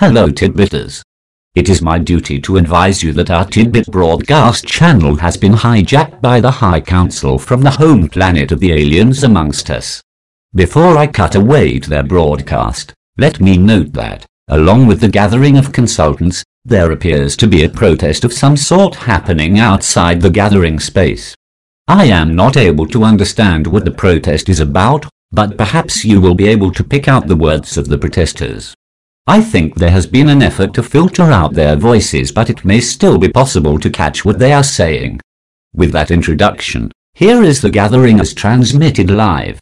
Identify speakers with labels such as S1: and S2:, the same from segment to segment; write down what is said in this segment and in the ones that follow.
S1: Hello Tidbitters. It is my duty to advise you that our Tidbit broadcast channel has been hijacked by the High Council from the home planet of the aliens amongst us. Before I cut away to their broadcast, let me note that, along with the gathering of consultants, there appears to be a protest of some sort happening outside the gathering space. I am not able to understand what the protest is about, but perhaps you will be able to pick out the words of the protesters. I think there has been an effort to filter out their voices but it may still be possible to catch what they are saying. With that introduction, here is the gathering as transmitted live.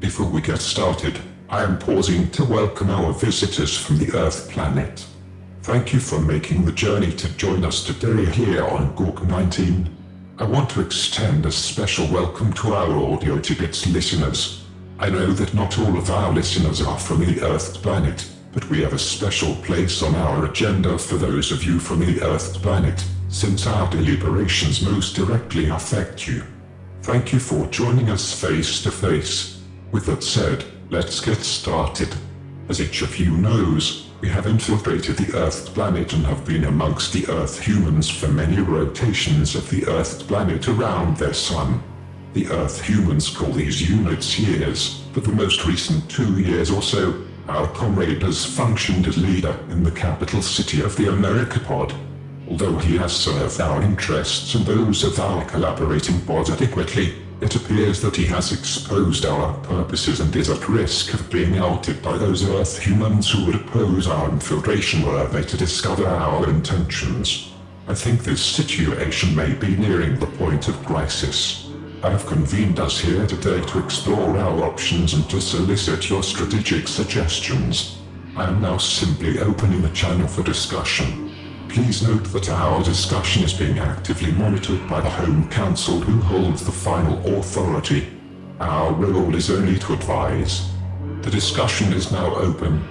S2: Before we get started, I am pausing to welcome our visitors from the Earth planet. Thank you for making the journey to join us today here on Gork 19. I want to extend a special welcome to our Audio Tidbits listeners. I know that not all of our listeners are from the Earth planet, but we have a special place on our agenda for those of you from the Earth planet, since our deliberations most directly affect you. Thank you for joining us face to face. With that said, let's get started. As each of you knows, we have infiltrated the Earth planet and have been amongst the Earth humans for many rotations of the Earth planet around their sun. The Earth humans call these units years, but the most recent two years or so, our comrade has functioned as leader in the capital city of the Americapod. Although he has served our interests and those of our collaborating pod adequately, it appears that he has exposed our purposes and is at risk of being outed by those Earth humans who would oppose our infiltration were they to discover our intentions. I think this situation may be nearing the point of crisis. I have convened us here today to explore our options and to solicit your strategic suggestions. I am now simply opening the channel for discussion. Please note that our discussion is being actively monitored by the Home Council who holds the final authority. Our role is only to advise. The discussion is now open.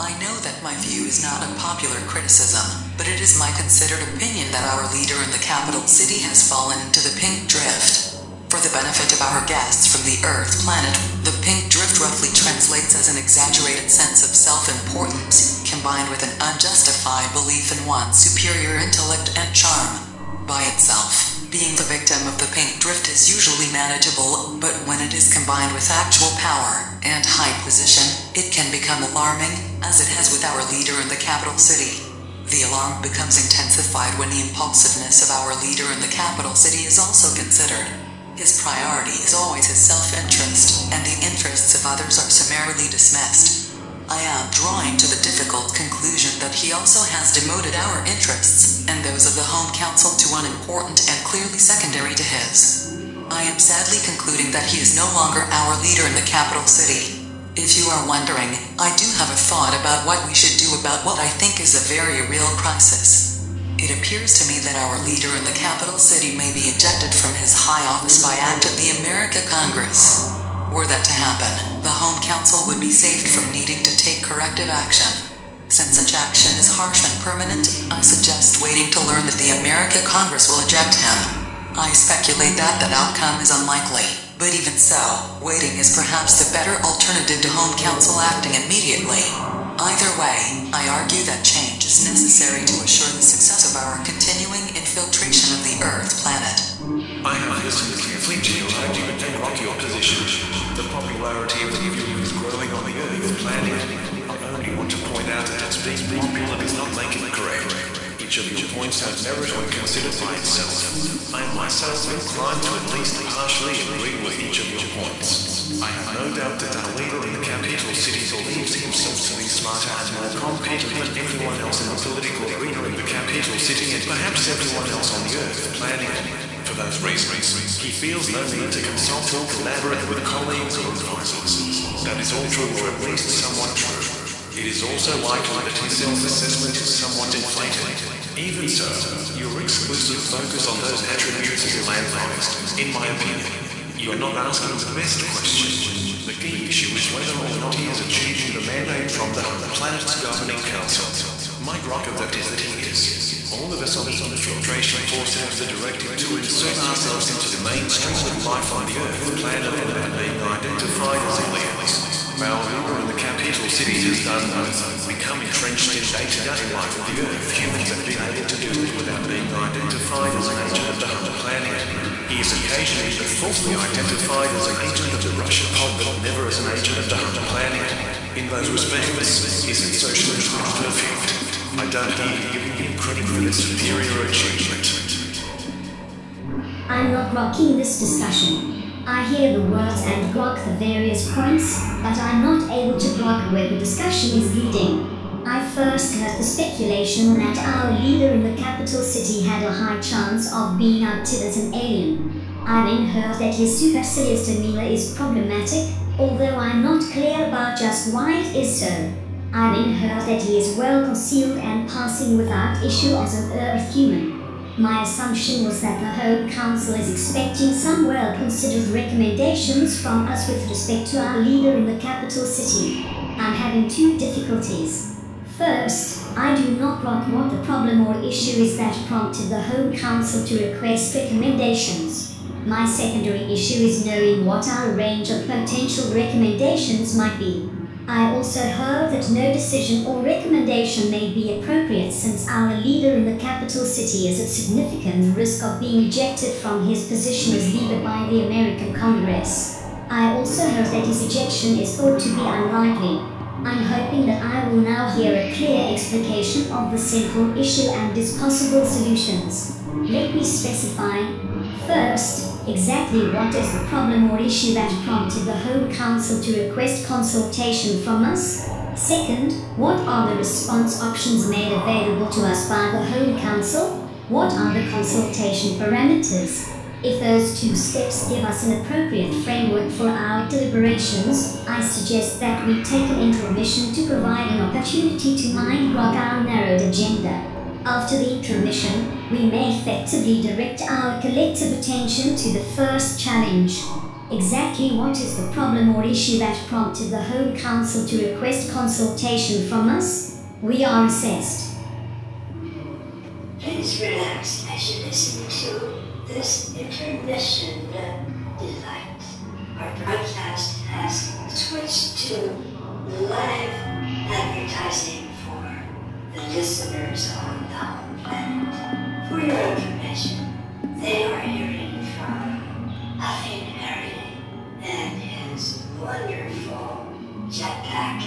S3: I know that my view is not a popular criticism, but it is my considered opinion that our leader in the capital city has fallen into the pink drift. For the benefit of our guests from the Earth planet, the pink drift roughly translates as an exaggerated sense of self-importance, combined with an unjustified belief in one's superior intellect and charm. By itself, being the victim of the pink drift is usually manageable, but when it is combined with actual power and high position, it can become alarming, as it has with our leader in the capital city. The alarm becomes intensified when the impulsiveness of our leader in the capital city is also considered. His priority is always his self-interest, and the interests of others are summarily dismissed. I am drawing to the difficult conclusion that he also has demoted our interests, and those of the Home Council to unimportant and clearly secondary to his. I am sadly concluding that he is no longer our leader in the capital city. If you are wondering, I do have a thought about what we should about what I think is a very real crisis. It appears to me that our leader in the capital city may be ejected from his high office by act of the America Congress. Were that to happen, the Home Council would be saved from needing to take corrective action. Since such action is harsh and permanent, I suggest waiting to learn that the America Congress will eject him. I speculate that that outcome is unlikely, but even so, waiting is perhaps the better alternative to Home Council acting immediately. Either way, I argue that change is necessary to assure the success of our continuing infiltration of the Earth planet.
S4: I have listened to your argument and grok your position. The popularity of the view is growing on the Earth planet. I only want to point out that it's being does not make it correct. Each of your points has merit when considered by itself. I myself am inclined to at least partially agree with each of your points. I have no doubt that our leader in the capital city believes himself to be smarter and more competent than everyone else in the political arena in the capital city and perhaps everyone else on the Earth planet. For those reasons, he feels no need to consult or collaborate with colleagues or advisors. That is all true, or at least somewhat true. It is also likely that his self-assessment is somewhat inflated. Even so, your exclusive focus on those attributes is ill-advised, in my opinion. You are not asking the best question. The key issue is whether or not he is achieving the mandate from the planet's governing council. My grok of that is that he is. All of us on this infiltration force have the directive to insert ourselves into the mainstream of life on the Earth planet and being identified as illegal. Leader in the capital city has done was become entrenched in day-to-day life of the Earth. Humans have been able to do it without being identified as an agent of the Hunter planet. He is occasionally but falsely identified as an agent of the Russian cult, but never as an agent of the Hunter planet. In those respects, his insertion is not perfect. I don't hear giving him credit for this superior achievement.
S5: I'm not grokking this discussion. I hear the words and grok the various points, but I'm not able to grok where the discussion is leading. I first heard the speculation that our leader in the capital city had a high chance of being outed as an alien. I then heard that his supercilious demeanor is problematic, although I'm not clear about just why it is so. I then heard that he is well concealed and passing without issue as an Earth human. My assumption was that the Home Council is expecting some well considered recommendations from us with respect to our leader in the capital city. I'm having two difficulties. First, I do not grok what the problem or issue is that prompted the Home Council to request recommendations. My secondary issue is knowing what our range of potential recommendations might be. I also heard that no decision or recommendation may be appropriate since our leader in the capital city is at significant risk of being ejected from his position as leader by the American Congress. I also heard that his ejection is thought to be unlikely. I'm hoping that I will now hear a clear explication of the central issue and its possible solutions. Let me specify. First, exactly what is the problem or issue that prompted the Home Council to request consultation from us? Second, what are the response options made available to us by the Home Council? What are the consultation parameters? If those two steps give us an appropriate framework for our deliberations, I suggest that we take an intermission to provide an opportunity to mind grok our narrowed agenda. After the intermission, we may effectively direct our collective attention to the first challenge. Exactly what is the problem or issue that prompted the Home Council to request consultation from us? We are assessed.
S6: Please relax as you listen to this intermission delight. Our broadcast has switched to live advertising for the listeners on the home planet. For your information, they are hearing from Huffing Harry and his wonderful jetpack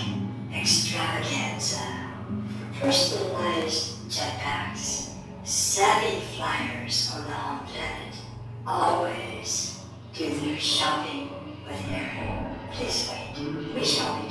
S6: extravaganza personalized jetpacks. Savvy flyers on the home planet always do their shopping with Harry. Please wait. We shall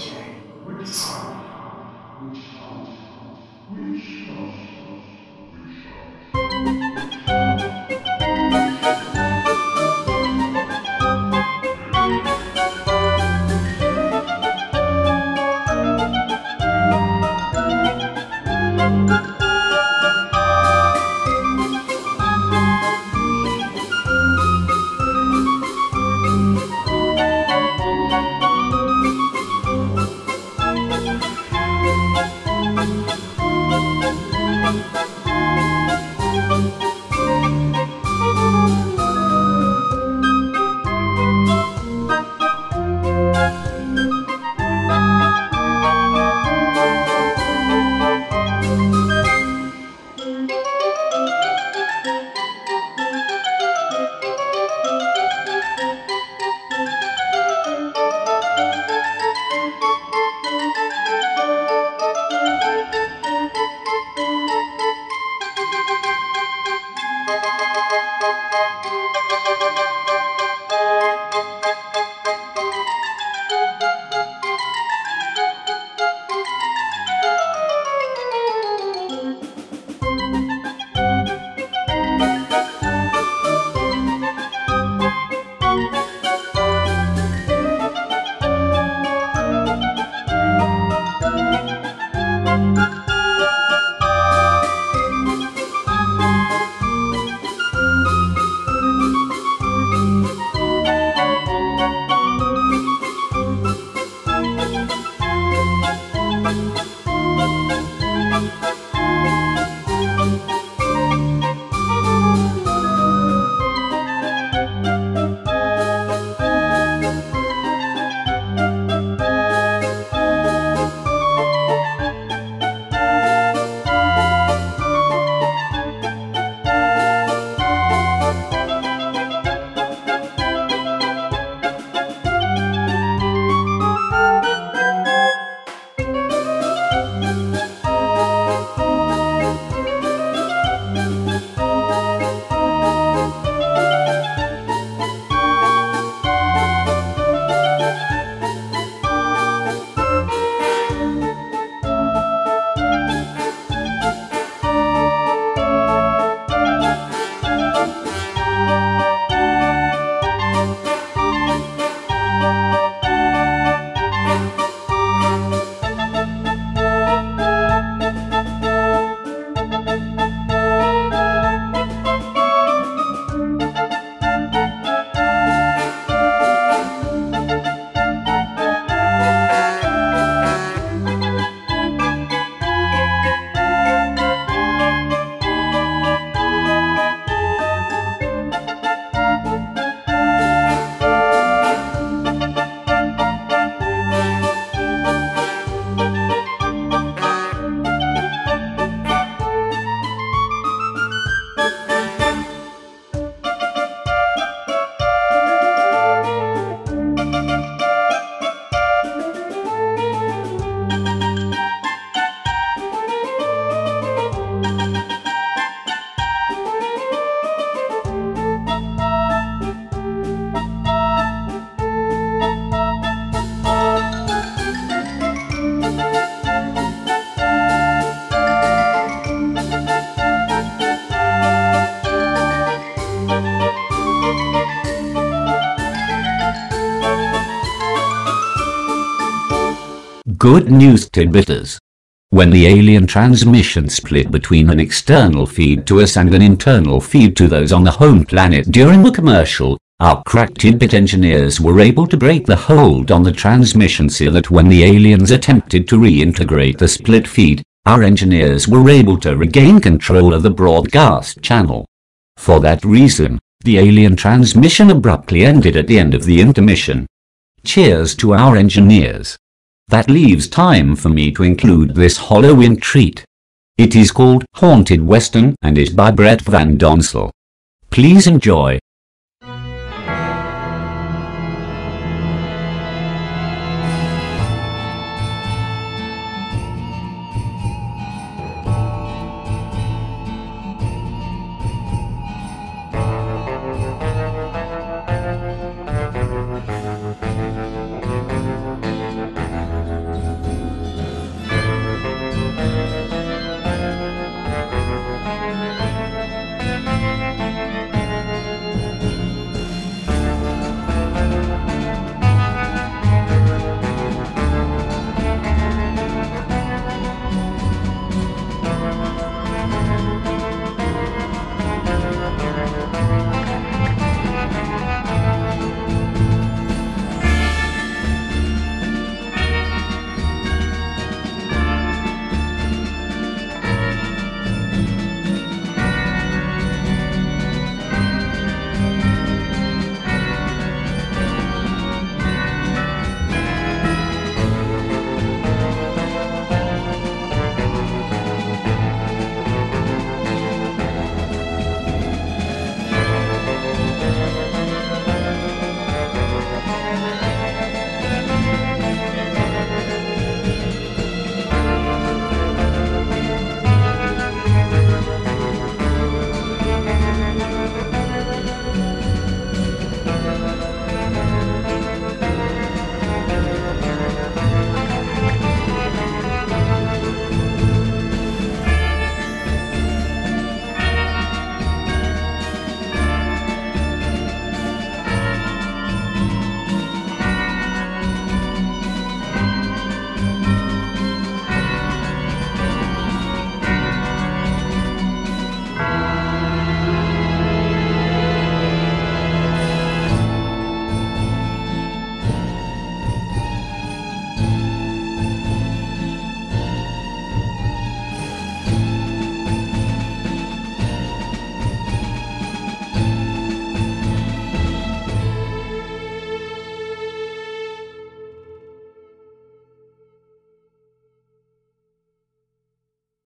S1: Good news tidbitters. When the alien transmission split between an external feed to us and an internal feed to those on the home planet during the commercial, our crack tidbit engineers were able to break the hold on the transmission so that when the aliens attempted to reintegrate the split feed, our engineers were able to regain control of the broadcast channel. For that reason, the alien transmission abruptly ended at the end of the intermission. Cheers to our engineers. That leaves time for me to include this Halloween treat. It is called Haunted Western and is by Brett Van Donsel. Please enjoy.